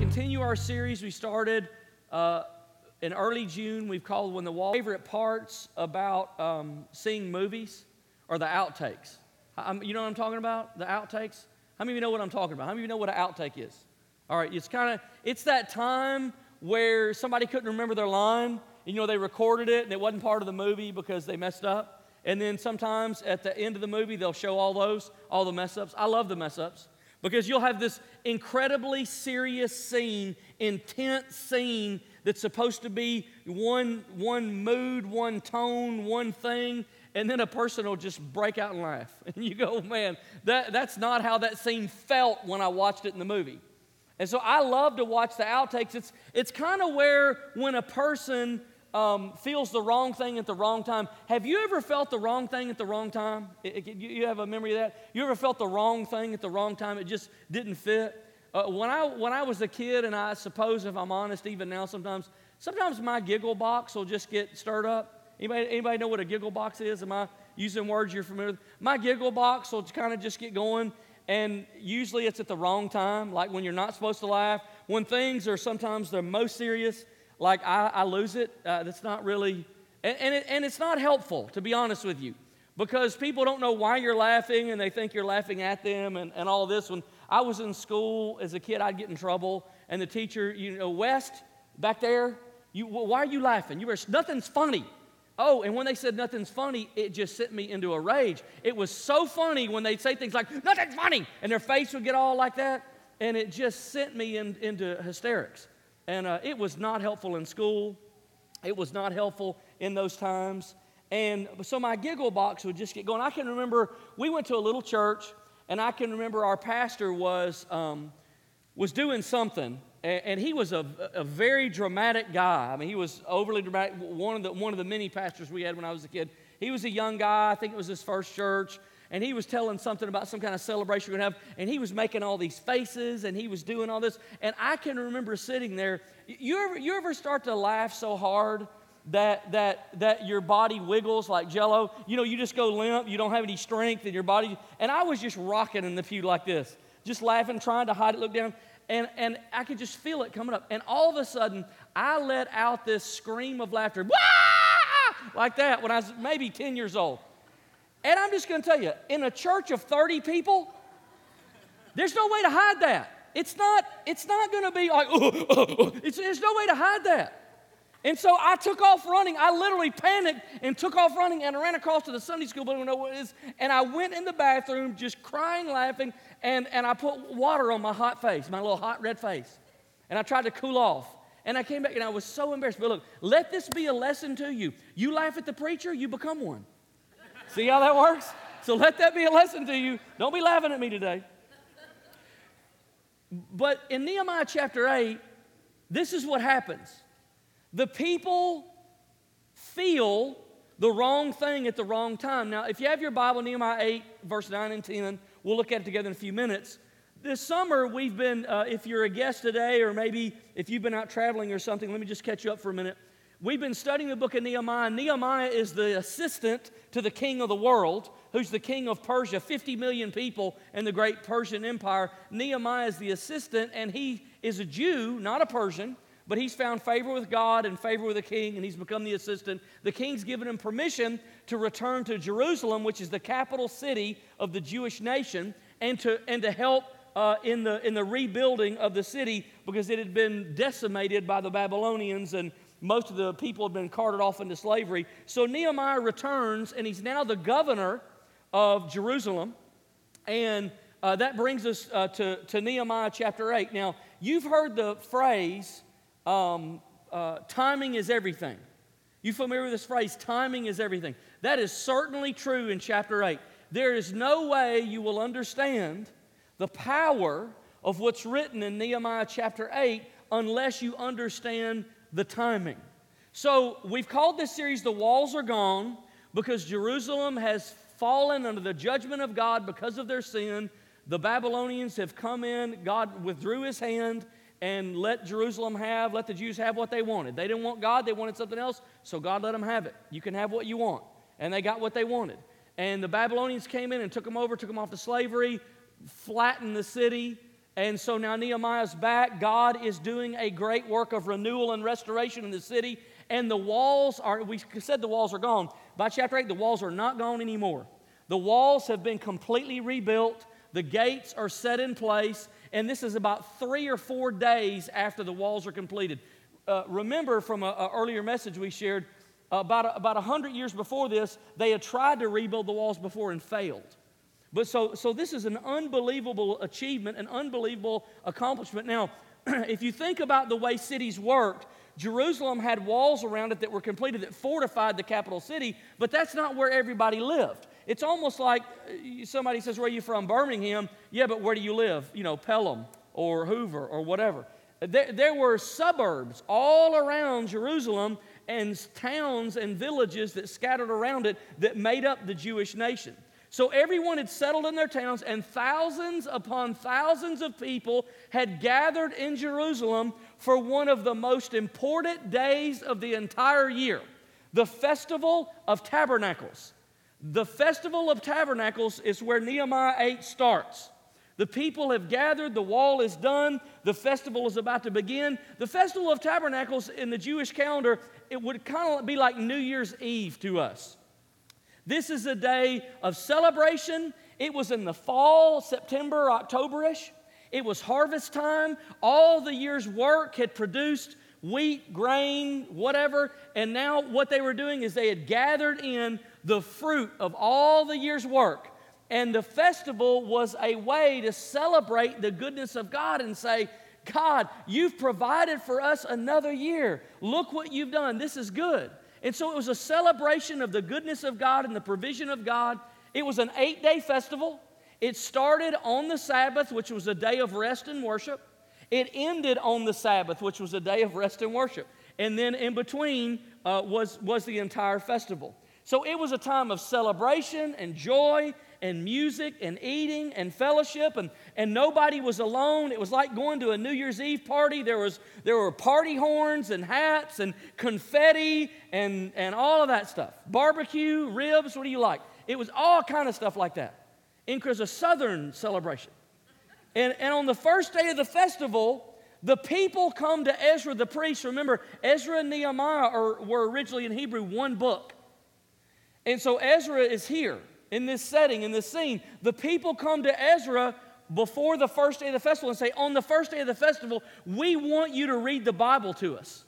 continue our series we started uh, in early June. We've called When the Wall. Favorite parts about um, seeing movies are the outtakes. I'm, you know what I'm talking about? The outtakes? How many of you know what I'm talking about? How many of you know what an outtake is? All right, it's kind of, it's that time where somebody couldn't remember their line. You know, they recorded it and it wasn't part of the movie because they messed up. And then sometimes at the end of the movie, they'll show all those, all the mess ups. I love the mess ups because you'll have this incredibly serious scene, intense scene that's supposed to be one, one mood, one tone, one thing, and then a person will just break out and laugh. And you go, man, that, that's not how that scene felt when I watched it in the movie. And so I love to watch the outtakes. It's, it's kind of where when a person um, feels the wrong thing at the wrong time. Have you ever felt the wrong thing at the wrong time? It, it, you have a memory of that? You ever felt the wrong thing at the wrong time? It just didn't fit? Uh, when, I, when I was a kid, and I suppose if I'm honest, even now sometimes, sometimes my giggle box will just get stirred up. Anybody, anybody know what a giggle box is? Am I using words you're familiar with? My giggle box will kind of just get going, and usually it's at the wrong time, like when you're not supposed to laugh. When things are sometimes the most serious, like I, I lose it. Uh, that's not really, and, and, it, and it's not helpful, to be honest with you, because people don't know why you're laughing and they think you're laughing at them and, and all this. When I was in school as a kid, I'd get in trouble, and the teacher, you know, West, back there, you, why are you laughing? You were, nothing's funny. Oh, and when they said nothing's funny, it just sent me into a rage. It was so funny when they'd say things like, nothing's funny, and their face would get all like that, and it just sent me in, into hysterics. And uh, it was not helpful in school. It was not helpful in those times. And so my giggle box would just get going. I can remember we went to a little church, and I can remember our pastor was, um, was doing something, and, and he was a, a, very dramatic guy. I mean, he was overly dramatic. One of, the, one of the many pastors we had when I was a kid. He was a young guy. I think it was his first church and he was telling something about some kind of celebration we're going to have, and he was making all these faces, and he was doing all this. And I can remember sitting there. You ever, you ever start to laugh so hard that, that, that your body wiggles like jello? You know, you just go limp, you don't have any strength in your body. And I was just rocking in the pew like this, just laughing, trying to hide it, look down. And, and I could just feel it coming up. And all of a sudden, I let out this scream of laughter, like that, when I was maybe 10 years old. And I'm just going to tell you, in a church of 30 people, there's no way to hide that. It's not, it's not going to be like, oh, oh, oh. It's, there's no way to hide that. And so I took off running. I literally panicked and took off running and I ran across to the Sunday school building, know what it is. And I went in the bathroom just crying, laughing, and, and I put water on my hot face, my little hot red face. And I tried to cool off. And I came back and I was so embarrassed. But look, let this be a lesson to you. You laugh at the preacher, you become one. See how that works? So let that be a lesson to you. Don't be laughing at me today. But in Nehemiah chapter 8, this is what happens the people feel the wrong thing at the wrong time. Now, if you have your Bible, Nehemiah 8, verse 9 and 10, we'll look at it together in a few minutes. This summer, we've been, uh, if you're a guest today, or maybe if you've been out traveling or something, let me just catch you up for a minute. We've been studying the book of Nehemiah. Nehemiah is the assistant to the king of the world, who's the king of Persia, 50 million people in the great Persian Empire. Nehemiah is the assistant, and he is a Jew, not a Persian, but he's found favor with God and favor with the king, and he's become the assistant. The king's given him permission to return to Jerusalem, which is the capital city of the Jewish nation, and to, and to help uh, in, the, in the rebuilding of the city because it had been decimated by the Babylonians and most of the people have been carted off into slavery. So Nehemiah returns, and he's now the governor of Jerusalem. And uh, that brings us uh, to, to Nehemiah chapter 8. Now, you've heard the phrase, um, uh, timing is everything. You familiar with this phrase, timing is everything? That is certainly true in chapter 8. There is no way you will understand the power of what's written in Nehemiah chapter 8 unless you understand the timing. So we've called this series The Walls Are Gone because Jerusalem has fallen under the judgment of God because of their sin. The Babylonians have come in, God withdrew his hand and let Jerusalem have, let the Jews have what they wanted. They didn't want God, they wanted something else, so God let them have it. You can have what you want. And they got what they wanted. And the Babylonians came in and took them over, took them off to slavery, flattened the city, And so now Nehemiah's back. God is doing a great work of renewal and restoration in the city. And the walls are, we said the walls are gone. By chapter 8, the walls are not gone anymore. The walls have been completely rebuilt, the gates are set in place, and this is about three or four days after the walls are completed. Uh, remember from an earlier message we shared, about, about 100 years before this, they had tried to rebuild the walls before and failed. But so, so this is an unbelievable achievement, an unbelievable accomplishment. Now, if you think about the way cities worked, Jerusalem had walls around it that were completed that fortified the capital city, but that's not where everybody lived. It's almost like uh, somebody says, Where are you from? Birmingham. Yeah, but where do you live? You know, Pelham or Hoover or whatever. There, there were suburbs all around Jerusalem and towns and villages that scattered around it that made up the Jewish nation. So everyone had settled in their towns, and thousands upon thousands of people had gathered in Jerusalem for one of the most important days of the entire year the Festival of Tabernacles. The Festival of Tabernacles is where Nehemiah 8 starts. The people have gathered, the wall is done, the festival is about to begin. The Festival of Tabernacles in the Jewish calendar, it would kind of be like New Year's Eve to us. This is a day of celebration. It was in the fall, September, Octoberish. It was harvest time. All the year's work had produced wheat, grain, whatever. And now what they were doing is they had gathered in the fruit of all the year's work. And the festival was a way to celebrate the goodness of God and say, God, you've provided for us another year. Look what you've done. This is good. And so it was a celebration of the goodness of God and the provision of God. It was an eight day festival. It started on the Sabbath, which was a day of rest and worship. It ended on the Sabbath, which was a day of rest and worship. And then in between uh, was, was the entire festival. So it was a time of celebration and joy and music and eating and fellowship, and, and nobody was alone. It was like going to a New Year's Eve party. There, was, there were party horns and hats and confetti and, and all of that stuff. Barbecue, ribs, what do you like? It was all kind of stuff like that. Incra's a southern celebration. And, and on the first day of the festival, the people come to Ezra the priest. Remember, Ezra and Nehemiah are, were originally in Hebrew one book. And so Ezra is here in this setting, in this scene. The people come to Ezra before the first day of the festival and say, On the first day of the festival, we want you to read the Bible to us.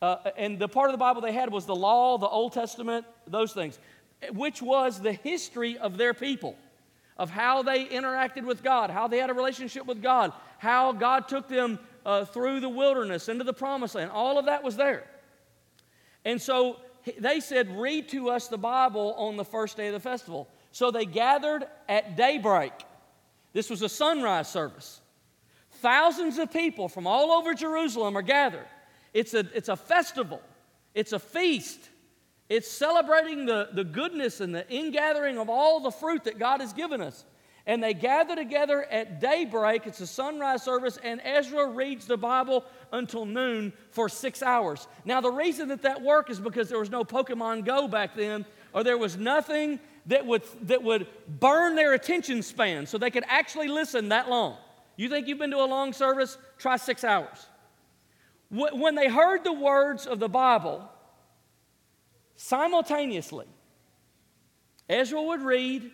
Uh, and the part of the Bible they had was the law, the Old Testament, those things, which was the history of their people of how they interacted with God, how they had a relationship with God, how God took them uh, through the wilderness into the promised land. All of that was there. And so they said, Read to us the Bible on the first day of the festival. So they gathered at daybreak. This was a sunrise service. Thousands of people from all over Jerusalem are gathered. It's a, it's a festival, it's a feast. It's celebrating the, the goodness and the ingathering of all the fruit that God has given us. And they gather together at daybreak. It's a sunrise service, and Ezra reads the Bible until noon for six hours. Now, the reason that that worked is because there was no Pokemon Go back then, or there was nothing that would, that would burn their attention span so they could actually listen that long. You think you've been to a long service? Try six hours. When they heard the words of the Bible, Simultaneously, Ezra would read,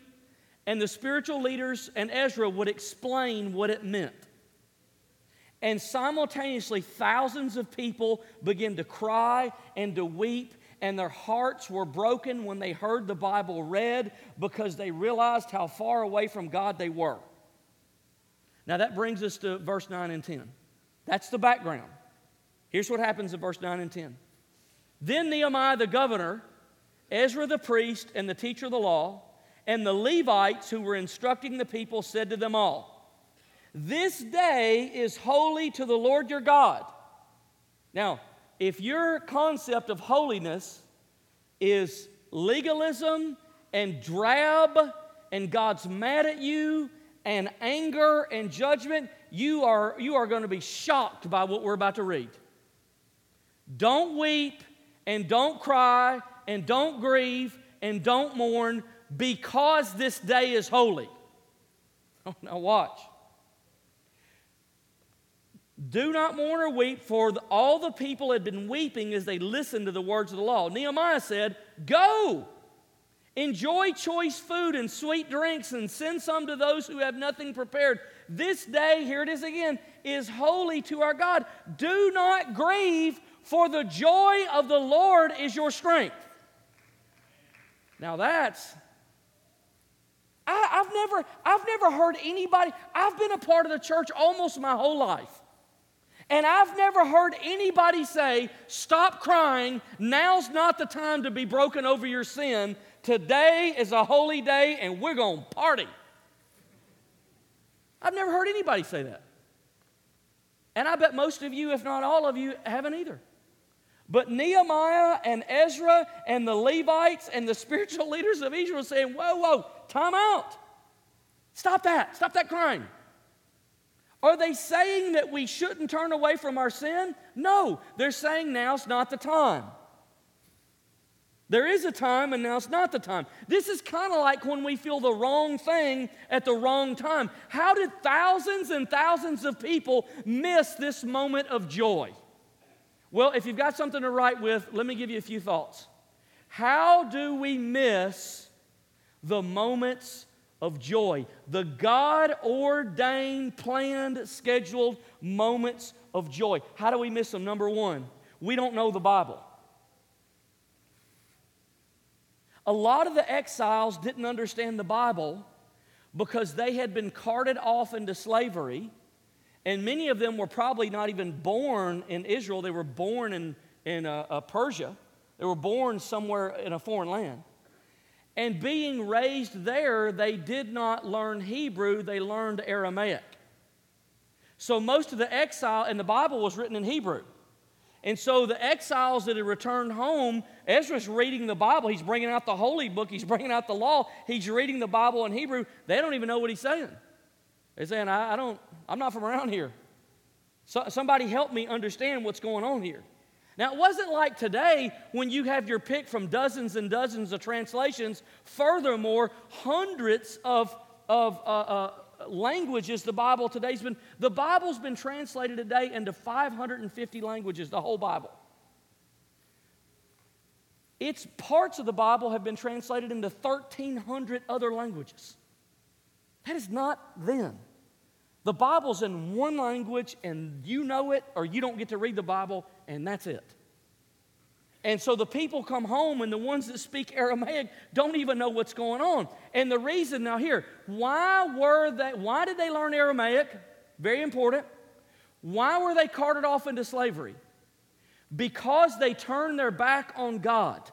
and the spiritual leaders and Ezra would explain what it meant. And simultaneously, thousands of people began to cry and to weep, and their hearts were broken when they heard the Bible read because they realized how far away from God they were. Now, that brings us to verse 9 and 10. That's the background. Here's what happens in verse 9 and 10. Then Nehemiah the governor, Ezra the priest, and the teacher of the law, and the Levites who were instructing the people said to them all, This day is holy to the Lord your God. Now, if your concept of holiness is legalism and drab and God's mad at you and anger and judgment, you are, you are going to be shocked by what we're about to read. Don't weep and don't cry and don't grieve and don't mourn because this day is holy. Oh, now watch. Do not mourn or weep, for all the people had been weeping as they listened to the words of the law. Nehemiah said, Go, enjoy choice food and sweet drinks, and send some to those who have nothing prepared. This day, here it is again, is holy to our God. Do not grieve, for the joy of the Lord is your strength. Now that's I, have never I've never heard anybody, I've been a part of the church almost my whole life. And I've never heard anybody say, Stop crying. Now's not the time to be broken over your sin. Today is a holy day and we're going to party. I've never heard anybody say that. And I bet most of you, if not all of you, haven't either. But Nehemiah and Ezra and the Levites and the spiritual leaders of Israel saying, Whoa, whoa, time out. Stop that. Stop that crying. Are they saying that we shouldn't turn away from our sin? No, they're saying now's not the time. There is a time, and now's not the time. This is kind of like when we feel the wrong thing at the wrong time. How did thousands and thousands of people miss this moment of joy? Well, if you've got something to write with, let me give you a few thoughts. How do we miss the moments of joy, the God ordained, planned, scheduled moments of joy. How do we miss them? Number one, we don't know the Bible. A lot of the exiles didn't understand the Bible because they had been carted off into slavery, and many of them were probably not even born in Israel. They were born in, in uh, uh, Persia, they were born somewhere in a foreign land. And being raised there, they did not learn Hebrew, they learned Aramaic. So most of the exile, and the Bible was written in Hebrew. And so the exiles that had returned home, Ezra's reading the Bible. He's bringing out the holy book. He's bringing out the law. He's reading the Bible in Hebrew. They don't even know what he's saying. They're saying, I, I don't, I'm not from around here. So, somebody help me understand what's going on here. Now, it wasn't like today when you have your pick from dozens and dozens of translations. Furthermore, hundreds of, of uh, uh, languages the Bible today's been, the Bible's been translated today into 550 languages, the whole Bible. Its parts of the Bible have been translated into 1,300 other languages. That is not then. The Bible's in one language and you know it, or you don't get to read the Bible, and that's it. And so the people come home, and the ones that speak Aramaic don't even know what's going on. And the reason now here, why were they, why did they learn Aramaic? Very important. Why were they carted off into slavery? Because they turned their back on God.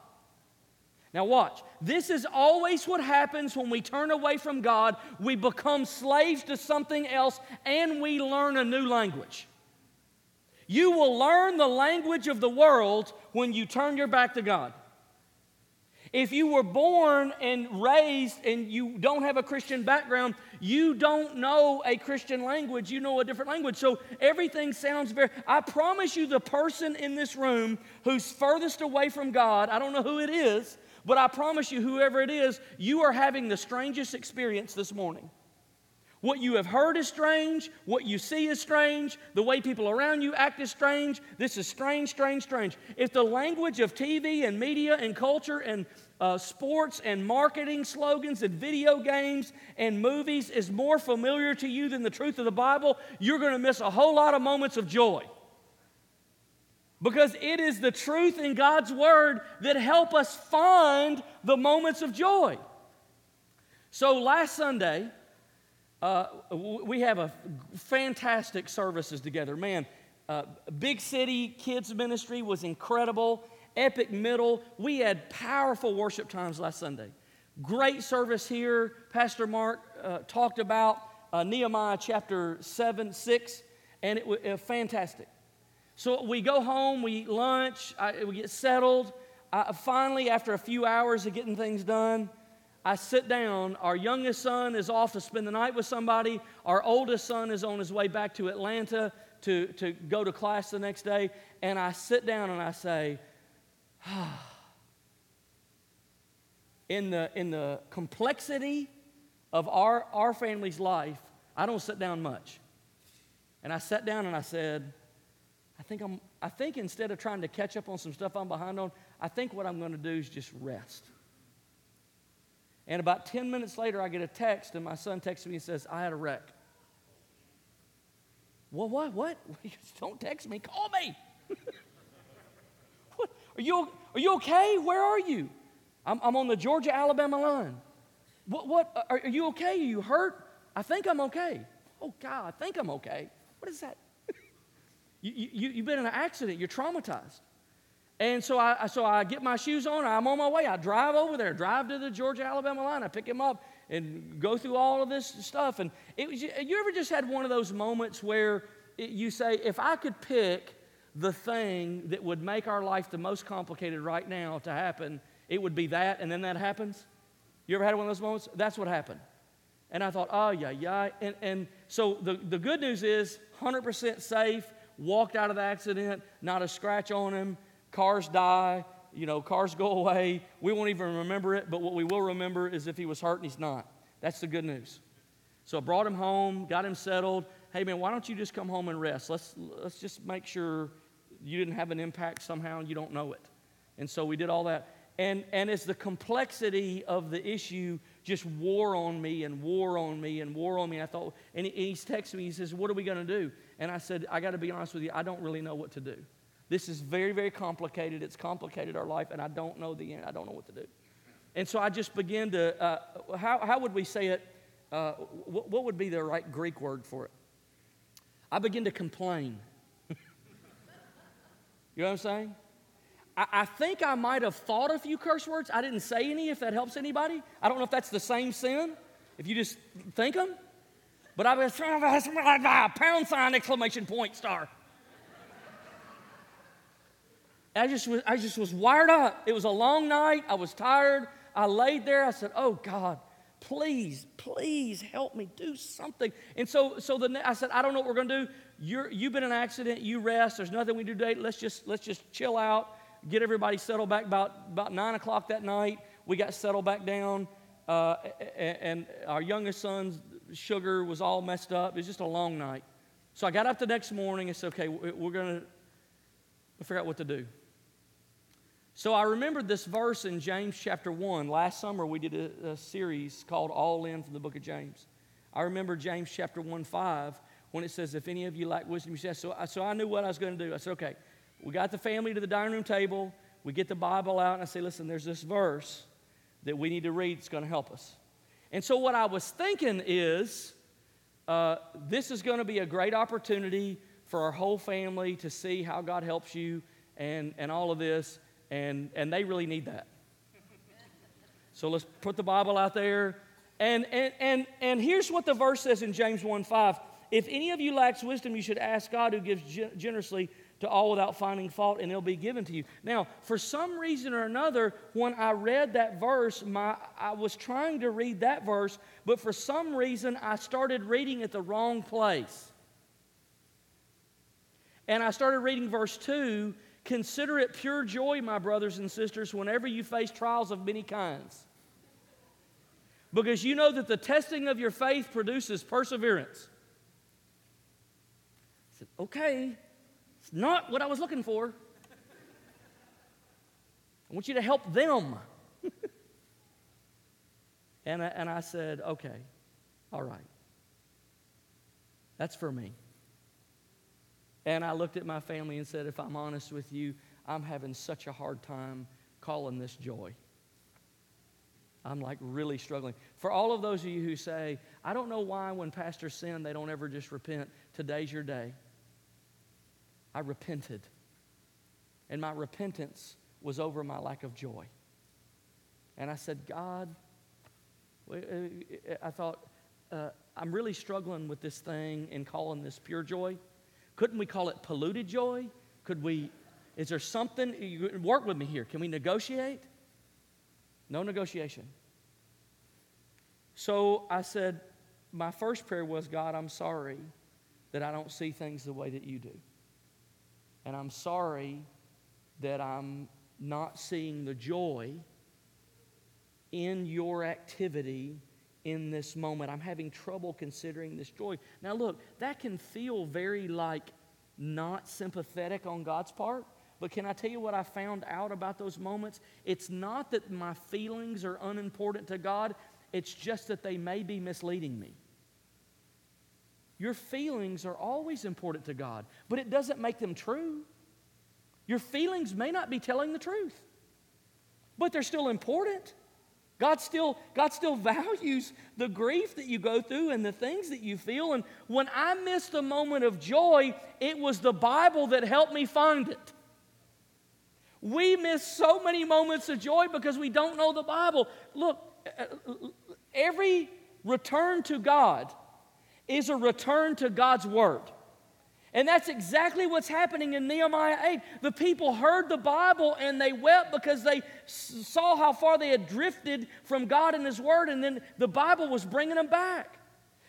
Now, watch. This is always what happens when we turn away from God. We become slaves to something else and we learn a new language. You will learn the language of the world when you turn your back to God. If you were born and raised and you don't have a Christian background, you don't know a Christian language, you know a different language. So everything sounds very. I promise you, the person in this room who's furthest away from God, I don't know who it is, but I promise you, whoever it is, you are having the strangest experience this morning. What you have heard is strange. What you see is strange. The way people around you act is strange. This is strange, strange, strange. If the language of TV and media and culture and uh, sports and marketing slogans and video games and movies is more familiar to you than the truth of the Bible, you're going to miss a whole lot of moments of joy. Because it is the truth in God's Word that help us find the moments of joy. So last Sunday, uh, we have a fantastic services together. Man, uh, Big City Kids Ministry was incredible. Epic Middle. We had powerful worship times last Sunday. Great service here. Pastor Mark uh, talked about uh, Nehemiah chapter 7, 6, and it was fantastic. So we go home, we eat lunch, I, we get settled. I, finally, after a few hours of getting things done, I sit down. Our youngest son is off to spend the night with somebody. Our oldest son is on his way back to Atlanta to, to go to class the next day. And I sit down and I say, ah. in, the, in the complexity of our, our family's life, I don't sit down much. And I sat down and I said, I think, I'm, I think instead of trying to catch up on some stuff I'm behind on, I think what I'm going to do is just rest. And about 10 minutes later, I get a text, and my son texts me and says, I had a wreck. Well, what? What? Don't text me. Call me. what? Are you, are you okay? Where are you? I'm, I'm on the Georgia Alabama line. What? what? Are, are you okay? Are you hurt? I think I'm okay. Oh, God, I think I'm okay. What is that? you, you, you've been in an accident. You're traumatized. And so I, so I get my shoes on, I'm on my way. I drive over there, drive to the Georgia Alabama line. I pick him up and go through all of this stuff. And it was, you ever just had one of those moments where it, you say, if I could pick the thing that would make our life the most complicated right now to happen, it would be that, and then that happens? You ever had one of those moments? That's what happened. And I thought, oh, yeah, yeah. And, and so the, the good news is 100% safe, walked out of the accident, not a scratch on him Cars die, you know, cars go away. We won't even remember it, but what we will remember is if he was hurt and he's not. That's the good news. So I brought him home, got him settled. Hey, man, why don't you just come home and rest? Let's, let's just make sure you didn't have an impact somehow and you don't know it. And so we did all that. And, and as the complexity of the issue just wore on me and wore on me and wore on me, I thought, and he's texting me, he says, What are we going to do? And I said, I got to be honest with you, I don't really know what to do. This is very, very complicated. It's complicated our life, and I don't know the end. I don't know what to do. And so I just began to, uh, how, how would we say it? Uh, what, what would be the right Greek word for it? I begin to complain. you know what I'm saying? I, I think I might have thought a few curse words. I didn't say any, if that helps anybody. I don't know if that's the same sin, if you just think them. But I was pound sign, exclamation point, star. I just, was, I just was wired up. It was a long night. I was tired. I laid there. I said, Oh, God, please, please help me do something. And so, so the, I said, I don't know what we're going to do. You're, you've been in an accident. You rest. There's nothing we do today. Let's just, let's just chill out, get everybody settled back about, about 9 o'clock that night. We got settled back down. Uh, and our youngest son's sugar was all messed up. It was just a long night. So I got up the next morning and said, okay, we're going to figure out what to do. So I remembered this verse in James chapter 1. Last summer we did a, a, series called All In from the book of James. I remember James chapter 1 5 when it says, If any of you lack wisdom, you say, so, so I knew what I was going to do. I said, Okay, we got the family to the dining room table. We get the Bible out, and I say, Listen, there's this verse that we need to read that's going to help us. And so what I was thinking is, uh, this is going to be a great opportunity for our whole family to see how God helps you and, and all of this and, and they really need that. So let's put the Bible out there. And, and, and, and here's what the verse says in James 1 5. If any of you lacks wisdom, you should ask God who gives generously to all without finding fault, and it'll be given to you. Now, for some reason or another, when I read that verse, my, I was trying to read that verse, but for some reason, I started reading at the wrong place. And I started reading verse 2, Consider it pure joy, my brothers and sisters, whenever you face trials of many kinds. Because you know that the testing of your faith produces perseverance. I said, okay, it's not what I was looking for. I want you to help them. and, I, and I said, okay, all right. That's for me. And I looked at my family and said, if I'm honest with you, I'm having such a hard time calling this joy. I'm like really struggling. For all of those of you who say, I don't know why when pastors sin, they don't ever just repent, today's your day. I repented. And my repentance was over my lack of joy. And I said, God, uh, I thought, uh, I'm really struggling with this thing and calling this pure joy. Couldn't we call it polluted joy? Could we, is there something, work with me here. Can we negotiate? No negotiation. So I said, my first prayer was, God, I'm sorry that I don't see things the way that you do. And I'm sorry that I'm not seeing the joy in your activity in this moment. I'm having trouble considering this joy. Now, look, that can feel very like not sympathetic on God's part. But can I tell you what I found out about those moments? It's not that my feelings are unimportant to God, it's just that they may be misleading me. Your feelings are always important to God, but it doesn't make them true. Your feelings may not be telling the truth, but they're still important. God still, God still values the grief that you go through and the things that you feel. And when I missed the moment of joy, it was the Bible that helped me find it. We miss so many moments of joy because we don't know the Bible. Look, every return to God is a return to God's Word. And that's exactly what's happening in Nehemiah 8. The people heard the Bible and they wept because they saw how far they had drifted from God and His Word, and then the Bible was bringing them back.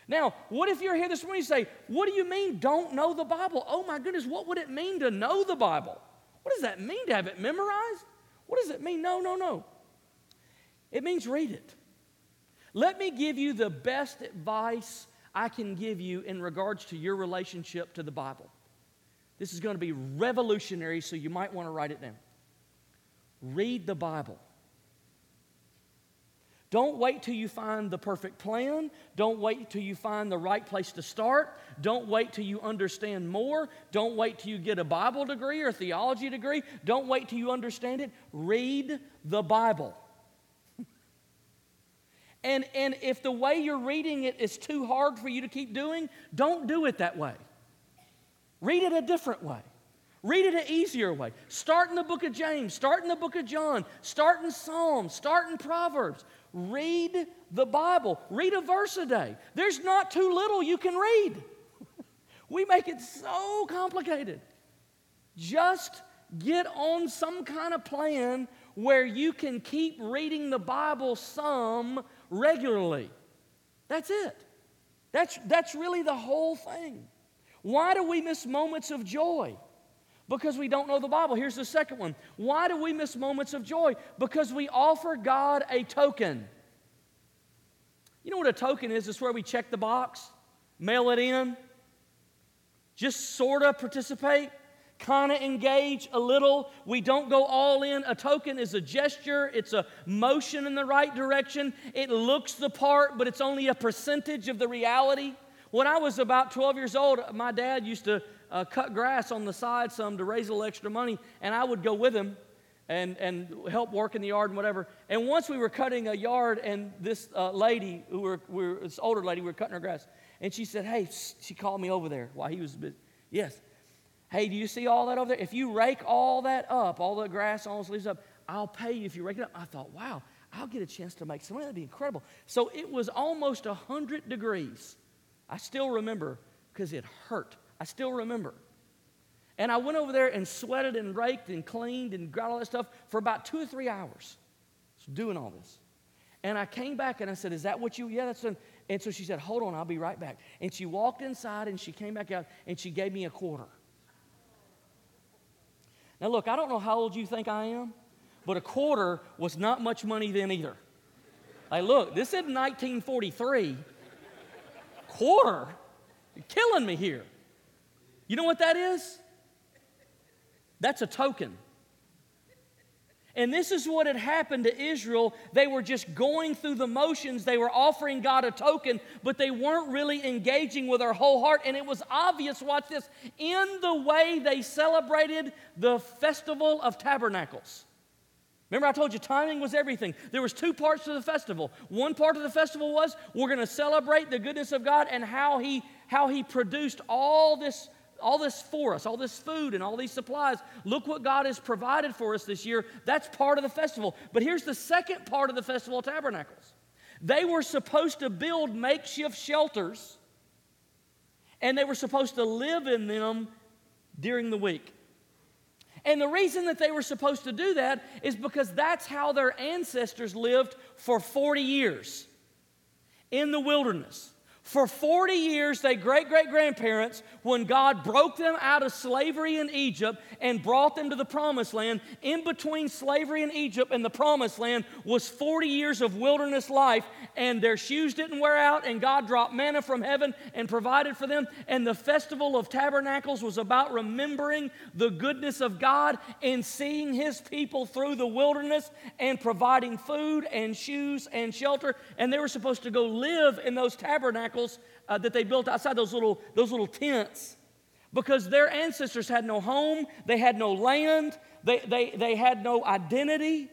Now, what if you're here this morning and say, What do you mean don't know the Bible? Oh my goodness, what would it mean to know the Bible? What does that mean to have it memorized? What does it mean? No, no, no. It means read it. Let me give you the best advice I can give you in regards to your relationship to the Bible. This is going to be revolutionary, so you might want to write it down. Read the Bible. Don't wait till you find the perfect plan. Don't wait till you find the right place to start. Don't wait till you understand more. Don't wait till you get a Bible degree or theology degree. Don't wait till you understand it. Read the Bible. And, and if the way you're reading it is too hard for you to keep doing, don't do it that way. Read it a different way. Read it an easier way. Start in the book of James, start in the book of John, start in Psalms, start in Proverbs. Read the Bible. Read a verse a day. There's not too little you can read. we make it so complicated. Just get on some kind of plan where you can keep reading the Bible some regularly. That's it. That's, that's really the whole thing. Why do we miss moments of joy? Because we don't know the Bible. Here's the second one. Why do we miss moments of joy? Because we offer God a token. You know what a token is? It's where we check the box, mail it in, just sort of participate kind of engage a little. We don't go all in. A token is a gesture, it's a motion in the right direction. It looks the part, but it's only a percentage of the reality. When I was about 12 years old, my dad used to uh, cut grass on the side some to raise a little extra money, and I would go with him and, and help work in the yard and whatever. And once we were cutting a yard, and this uh, lady, who were, we were, this older lady, we were cutting her grass, and she said, Hey, she called me over there while he was busy. Yes. Hey, do you see all that over there? If you rake all that up, all the grass, all those leaves up, I'll pay you if you rake it up. I thought, wow, I'll get a chance to make some money. That'd be incredible. So it was almost 100 degrees. I still remember because it hurt. I still remember. And I went over there and sweated and raked and cleaned and got all that stuff for about two or three hours doing all this. And I came back and I said, Is that what you? Yeah, that's done. And so she said, Hold on, I'll be right back. And she walked inside and she came back out and she gave me a quarter. Now, look, I don't know how old you think I am, but a quarter was not much money then either. Like, look, this is 1943. Quarter? You're killing me here. You know what that is? That's a token. And this is what had happened to Israel. They were just going through the motions. They were offering God a token, but they weren't really engaging with their whole heart. And it was obvious, watch this, in the way they celebrated the Festival of Tabernacles. Remember I told you timing was everything. There was two parts to the festival. One part of the festival was we're going to celebrate the goodness of God and how he how he produced all this all this for us, all this food and all these supplies. Look what God has provided for us this year. That's part of the festival. But here's the second part of the Festival of Tabernacles they were supposed to build makeshift shelters, and they were supposed to live in them during the week. And the reason that they were supposed to do that is because that's how their ancestors lived for 40 years in the wilderness. For 40 years, their great great grandparents, when God broke them out of slavery in Egypt and brought them to the promised land, in between slavery in Egypt and the promised land was 40 years of wilderness life, and their shoes didn't wear out, and God dropped manna from heaven and provided for them. And the festival of tabernacles was about remembering the goodness of God and seeing his people through the wilderness and providing food and shoes and shelter. And they were supposed to go live in those tabernacles tabernacles uh, that they built outside those little, those little tents because their ancestors had no home, they had no land, they, they, they had no identity.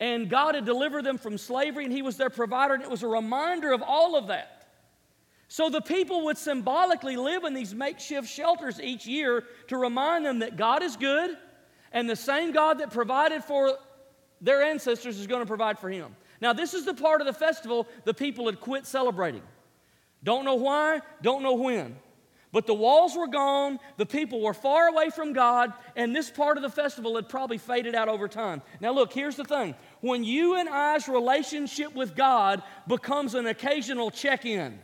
And God had delivered them from slavery, and He was their provider, and it was a reminder of all of that. So the people would symbolically live in these makeshift shelters each year to remind them that God is good, and the same God that provided for their ancestors is going to provide for Him. Now, this is the part of the festival the people had quit celebrating. Don't know why, don't know when. But the walls were gone, the people were far away from God, and this part of the festival had probably faded out over time. Now, look, here's the thing when you and I's relationship with God becomes an occasional check in,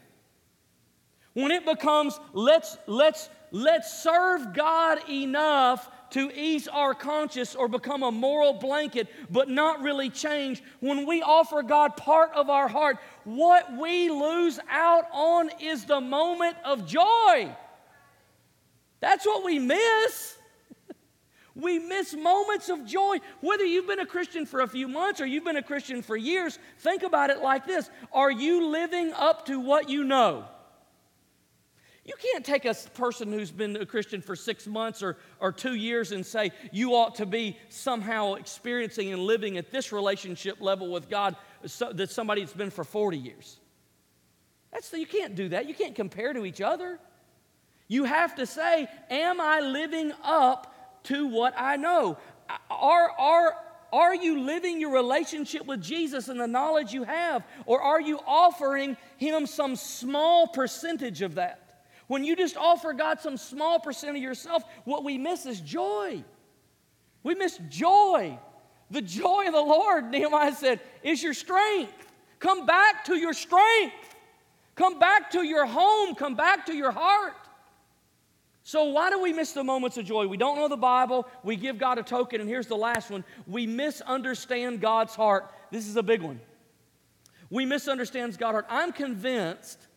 when it becomes let's, let's, let's serve God enough to ease our conscience or become a moral blanket, but not really change. When we offer God part of our heart, what we lose out on is the moment of joy. That's what we miss. We miss moments of joy. Whether you've been a Christian for a few months or you've been a Christian for years, think about it like this Are you living up to what you know? You can't take a person who's been a Christian for six months or, or two years and say you ought to be somehow experiencing and living at this relationship level with God so, that somebody that's been for 40 years. That's you can't do that. You can't compare to each other. You have to say, Am I living up to what I know? Are, are, are you living your relationship with Jesus and the knowledge you have? Or are you offering Him some small percentage of that? When you just offer God some small percent of yourself, what we miss is joy. We miss joy. The joy of the Lord, Nehemiah said, is your strength. Come back to your strength. Come back to your home. Come back to your heart. So, why do we miss the moments of joy? We don't know the Bible. We give God a token. And here's the last one we misunderstand God's heart. This is a big one. We misunderstand God's heart. I'm convinced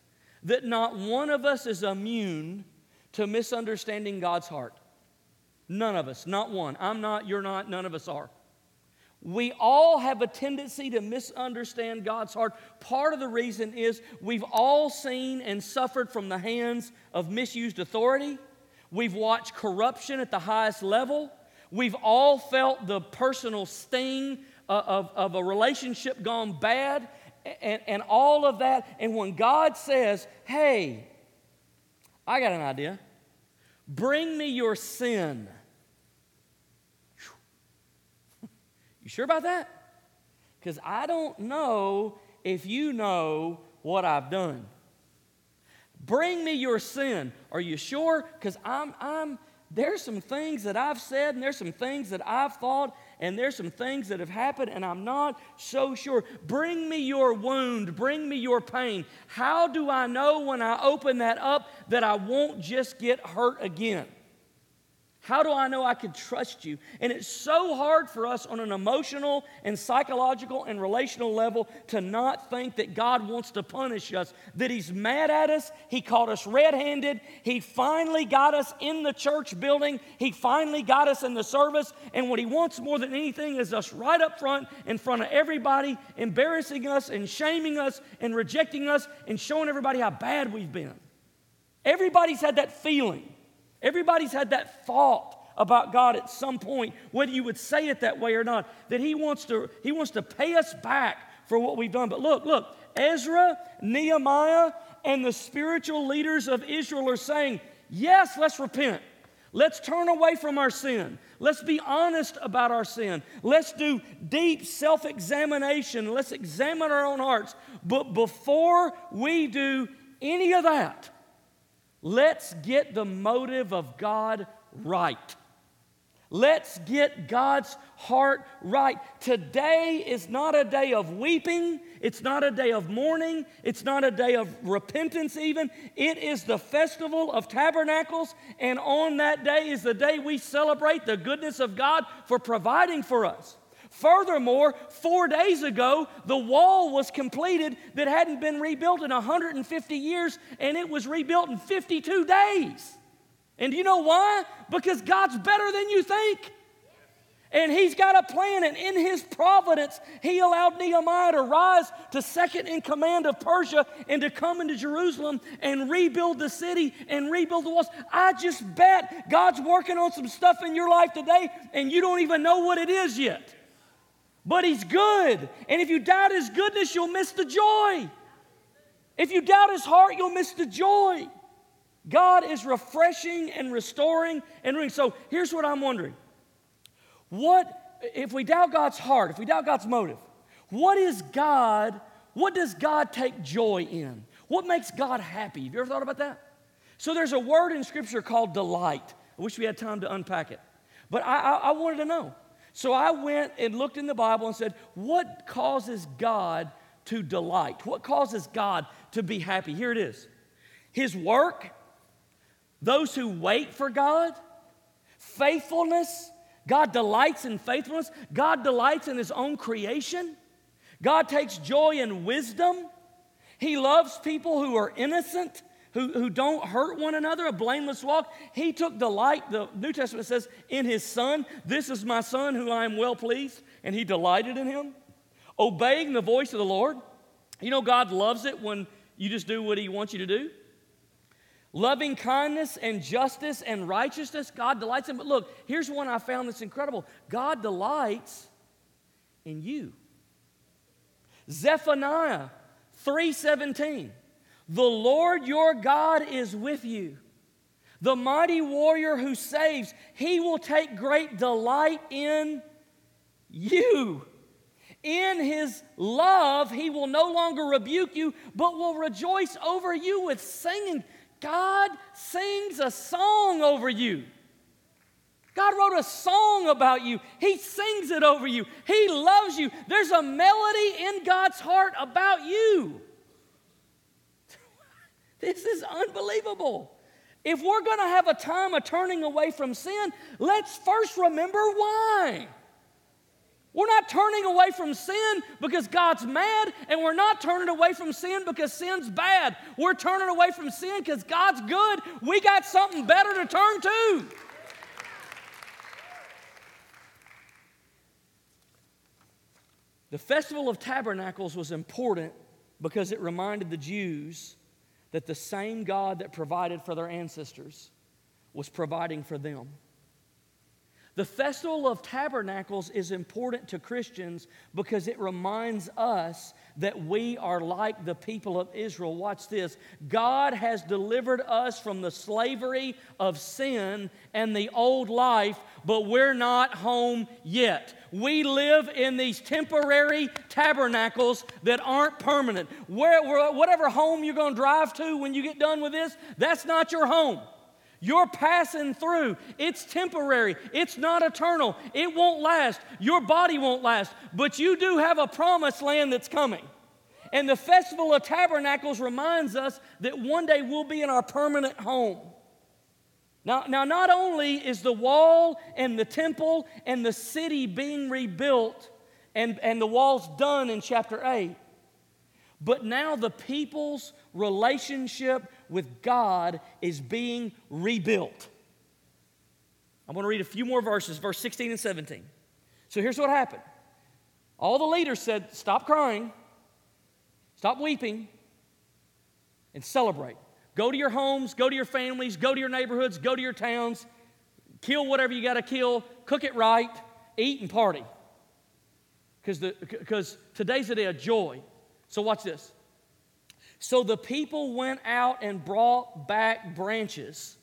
that not one of us is immune to misunderstanding God's heart. None of us, not one. I'm not, you're not, none of us are. We all have a tendency to misunderstand God's heart. Part of the reason is we've all seen and suffered from the hands of misused authority. We've watched corruption at the highest level. We've all felt the personal sting uh, of, of a relationship gone bad and, and all of that. And when God says, hey, I got an idea, bring me your sin. You sure about that? Because I don't know if you know what I've done. Bring me your sin. Are you sure? Because I'm, I'm, there's some things that I've said and there's some things that I've thought and there's some things that have happened and I'm not so sure. Bring me your wound, bring me your pain. How do I know when I open that up that I won't just get hurt again? How do I know I can trust you? And it's so hard for us on an emotional and psychological and relational level to not think that God wants to punish us, that He's mad at us. He caught us red handed. He finally got us in the church building. He finally got us in the service. And what He wants more than anything is us right up front, in front of everybody, embarrassing us and shaming us and rejecting us and showing everybody how bad we've been. Everybody's had that feeling. Everybody's had that thought about God at some point, whether you would say it that way or not, that He wants to, he wants to pay us back for what we've done. But look, look, Ezra, Nehemiah, and the spiritual leaders of Israel are saying, Yes, let's repent. Let's turn away from our sin. Let's be honest about our sin. Let's do deep self examination. Let's examine our own hearts. But before we do any of that, Let's get the motive of God right. Let's get God's heart right. Today is not a day of weeping. It's not a day of mourning. It's not a day of repentance, even. It is the festival of tabernacles. And on that day is the day we celebrate the goodness of God for providing for us. Furthermore, four days ago, the wall was completed that hadn't been rebuilt in 150 years, and it was rebuilt in 52 days. And do you know why? Because God's better than you think. And he's got a plan, and in his providence, he allowed Nehemiah to rise to second in command of Persia and to come into Jerusalem and rebuild the city and rebuild the walls. I just bet God's working on some stuff in your life today, and you don't even know what it is yet. But he's good. And if you doubt his goodness, you'll miss the joy. If you doubt his heart, you'll miss the joy. God is refreshing and restoring and renewing. So here's what I'm wondering. What, if we doubt God's heart, if we doubt God's motive, what is God, what does God take joy in? What makes God happy? Have you ever thought about that? So there's a word in Scripture called delight. I wish we had time to unpack it. But I, I, I wanted to know. So I went and looked in the Bible and said, what causes God to delight? What causes God to be happy? Here it is His work, those who wait for God, faithfulness. God delights in faithfulness. God delights in His own creation. God takes joy in wisdom. He loves people who are innocent, who, who don't hurt one another, a blameless walk. He took delight, the New Testament says, in His Son. This is my Son who I am well pleased, and He delighted in Him. Obeying the voice of the Lord. You know, God loves it when you just do what He wants you to do. Loving kindness and justice and righteousness, God delights in. But look, here's one I found that's incredible God delights in you. Zephaniah 3:17. The Lord your God is with you. The mighty warrior who saves, he will take great delight in you. In his love, he will no longer rebuke you, but will rejoice over you with singing. God sings a song over you. God wrote a song about you. He sings it over you. He loves you. There's a melody in God's heart about you. This is unbelievable. If we're going to have a time of turning away from sin, let's first remember why. We're not turning away from sin because God's mad, and we're not turning away from sin because sin's bad. We're turning away from sin because God's good. We got something better to turn to. The Festival of Tabernacles was important because it reminded the Jews that the same God that provided for their ancestors was providing for them. The Festival of Tabernacles is important to Christians because it reminds us that we are like the people of Israel. Watch this God has delivered us from the slavery of sin and the old life, but we're not home yet. We live in these temporary tabernacles that aren't permanent. Where, whatever home you're going to drive to when you get done with this, that's not your home. You're passing through. It's temporary. It's not eternal. It won't last. Your body won't last. But you do have a promised land that's coming. And the Festival of Tabernacles reminds us that one day we'll be in our permanent home. Now, now, not only is the wall and the temple and the city being rebuilt and, and the walls done in chapter 8, but now the people's relationship with God is being rebuilt. I'm going to read a few more verses, verse 16 and 17. So here's what happened all the leaders said, Stop crying, stop weeping, and celebrate. Go to your homes, go to your families, go to your neighborhoods, go to your towns, kill whatever you got to kill, cook it right, eat and party. Because today's a day of joy. So watch this. So the people went out and brought back branches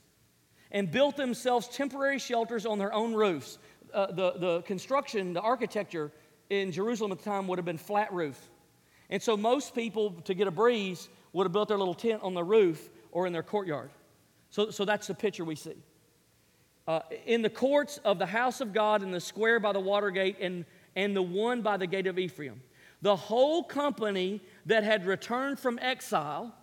and built themselves temporary shelters on their own roofs. Uh, the, the construction, the architecture in Jerusalem at the time would have been flat roof. And so most people, to get a breeze, would have built their little tent on the roof or in their courtyard. So, so that's the picture we see. uh, in the courts of the house of God, in the square by the water gate, and, and the one by the gate of Ephraim. The whole company that had returned from exile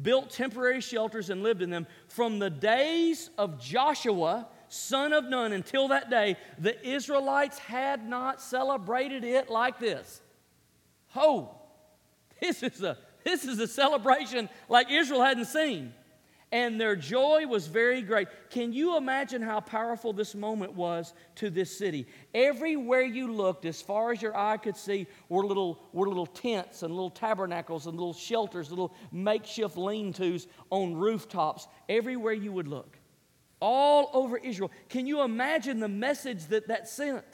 built temporary shelters and lived in them. From the days of Joshua, son of Nun, until that day, the Israelites had not celebrated it like this. Oh, this is a, this is a celebration like Israel hadn't seen and their joy was very great. Can you imagine how powerful this moment was to this city? Everywhere you looked, as far as your eye could see, were little, were little tents and little tabernacles and little shelters, little makeshift lean tos on rooftops, everywhere you would look. All over Israel. Can you imagine the message that that sent?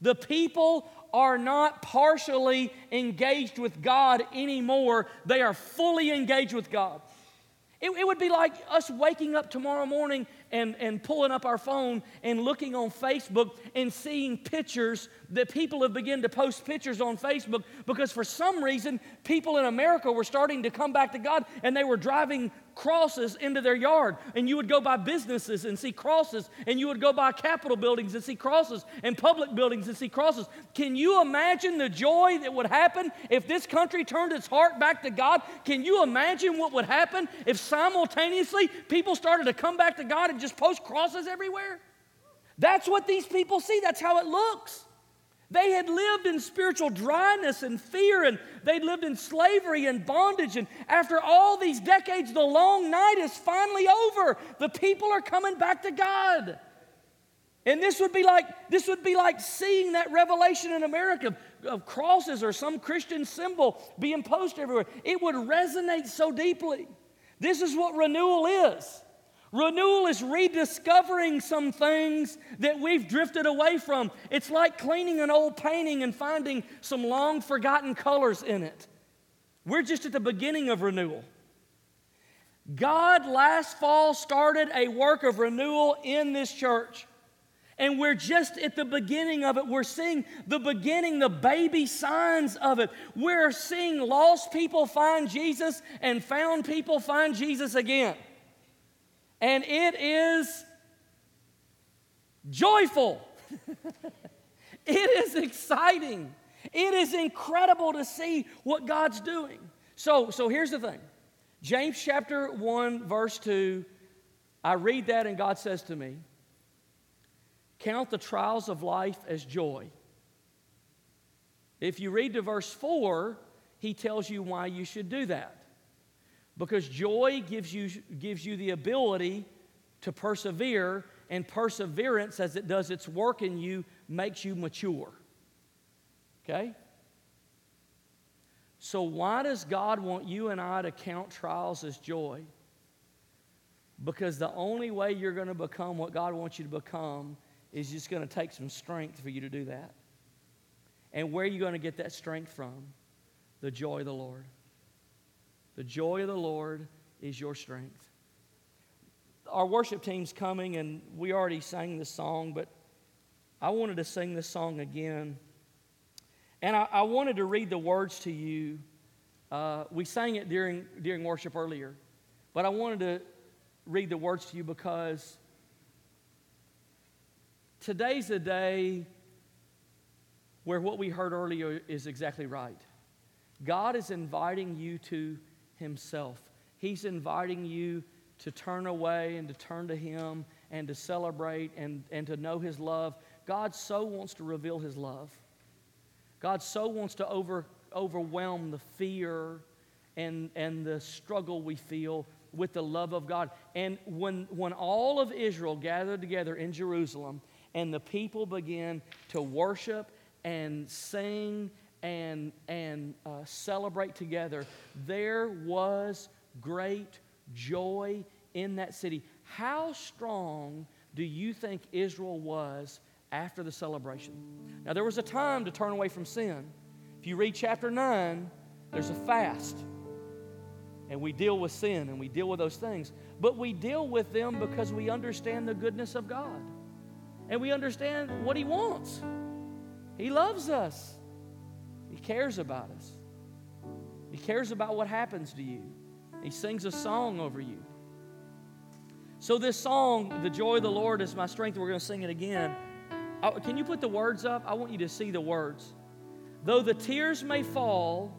The people are not partially engaged with God anymore, they are fully engaged with God. It, it, would be like us waking up tomorrow morning and, and pulling up our phone and looking on Facebook and seeing pictures that people have begun to post pictures on Facebook because for some reason people in America were starting to come back to God and they were driving crosses into their yard. And you would go by businesses and see crosses, and you would go by Capitol buildings and see crosses, and public buildings and see crosses. Can you imagine the joy that would happen if this country turned its heart back to God? Can you imagine what would happen if simultaneously people started to come back to God and just post crosses everywhere? That's what these people see, that's how it looks. They had lived in spiritual dryness and fear, and they'd lived in slavery and bondage. And after all these decades, the long night is finally over. The people are coming back to God. And this would be like this would be like seeing that revelation in America of, of crosses or some Christian symbol being posted everywhere. It would resonate so deeply. This is what renewal is. Renewal is rediscovering some things that we've drifted away from. It's like cleaning an old painting and finding some long forgotten colors in it. We're just at the beginning of renewal. God last fall started a work of renewal in this church. And we're just at the beginning of it. We're seeing the beginning, the baby signs of it. We're seeing lost people find Jesus and found people find Jesus again and it is joyful. it is exciting. It is incredible to see what God's doing. So, so here's the thing James chapter 1, verse 2, I read that and God says to me, Count the trials of life as joy. If you read to verse 4, he tells you why you should do that. Because joy gives you, gives you the ability to persevere, and perseverance, as it does its work in you, makes you mature. Okay? So, why does God want you and I to count trials as joy? Because the only way you're going to become what God wants you to become is just going to take some strength for you to do that. And where are you going to get that strength from? The joy of the Lord. The joy of the Lord is your strength. Our worship team's coming, and we already sang this song, but I wanted to sing this song again. And I, I wanted to read the words to you. Uh, we sang it during, during worship earlier, but I wanted to read the words to you because today's a day where what we heard earlier is exactly right. God is inviting you to Himself. He's inviting you to turn away and to turn to Him and to celebrate and, and to know His love. God so wants to reveal His love. God so wants to over, overwhelm the fear and, and the struggle we feel with the love of God. And when, when all of Israel gathered together in Jerusalem and the people began to worship and sing and, and uh, celebrate together, there was great joy in that city. How strong do you think Israel was after the celebration? Now, there was a time to turn away from sin. If you read chapter 9, there's a fast. And we deal with sin and we deal with those things. But we deal with them because we understand the goodness of God. And we understand what He wants. He loves us. Cares about us. He cares about what happens to you. He sings a song over you. So, this song, The Joy of the Lord is My Strength, we're going to sing it again. Can you put the words up? I want you to see the words. Though the tears may fall,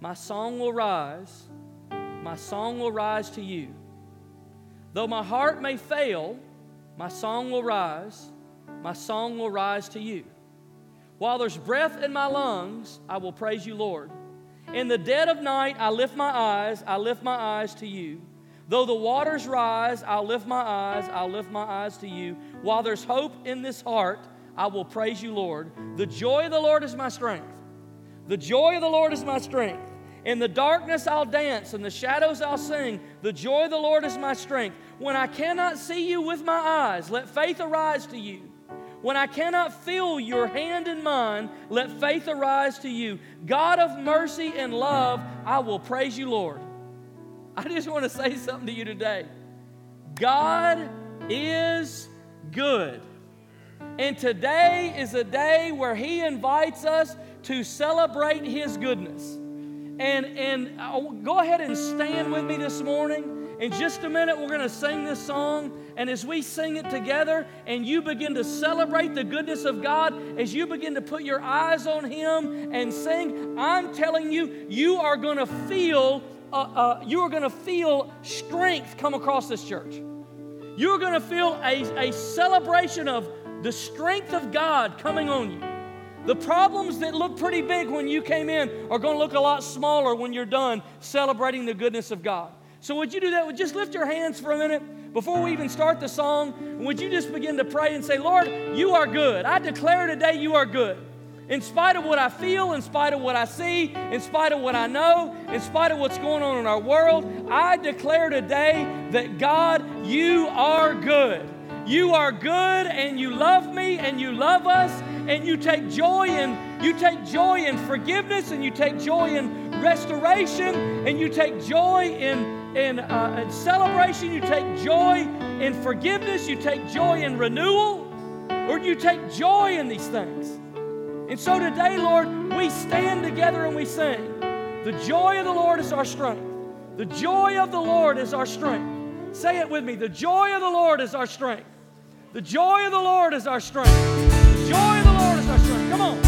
my song will rise, my song will rise to you. Though my heart may fail, my song will rise, my song will rise to you. While there's breath in my lungs, I will praise you, Lord. In the dead of night, I lift my eyes, I lift my eyes to you. Though the waters rise, I'll lift my eyes, I'll lift my eyes to you. While there's hope in this heart, I will praise you, Lord. The joy of the Lord is my strength. The joy of the Lord is my strength. In the darkness I'll dance, in the shadows I'll sing. The joy of the Lord is my strength. When I cannot see you with my eyes, let faith arise to you. When I cannot feel your hand in mine, let faith arise to you. God of mercy and love, I will praise you, Lord. I just want to say something to you today. God is good. And today is a day where He invites us to celebrate His goodness. And, and uh, go ahead and stand with me this morning. In just a minute, we're going to sing this song. And as we sing it together and you begin to celebrate the goodness of God, as you begin to put your eyes on Him and sing, I'm telling you, you are going to feel. Uh, uh, you are going to feel strength come across this church. You're going to feel a, a celebration of the strength of God coming on you. The problems that look pretty big when you came in are going to look a lot smaller when you're done celebrating the goodness of God. So, would you do that? Would just lift your hands for a minute before we even start the song? Would you just begin to pray and say, Lord, you are good. I declare today you are good. In spite of what I feel, in spite of what I see, in spite of what I know, in spite of what's going on in our world, I declare today that God, you are good. You are good and you love me and you love us and you take joy in you take joy in forgiveness and you take joy in restoration and you take joy in in, uh, in celebration. You take joy in forgiveness. You take joy in renewal. Or you take joy in these things. And so today, Lord, we stand together and we sing. The joy of the Lord is our strength. The joy of the Lord is our strength. Say it with me. The joy of the Lord is our strength. The joy of the Lord is our strength. The joy of the Lord is our strength. Come on.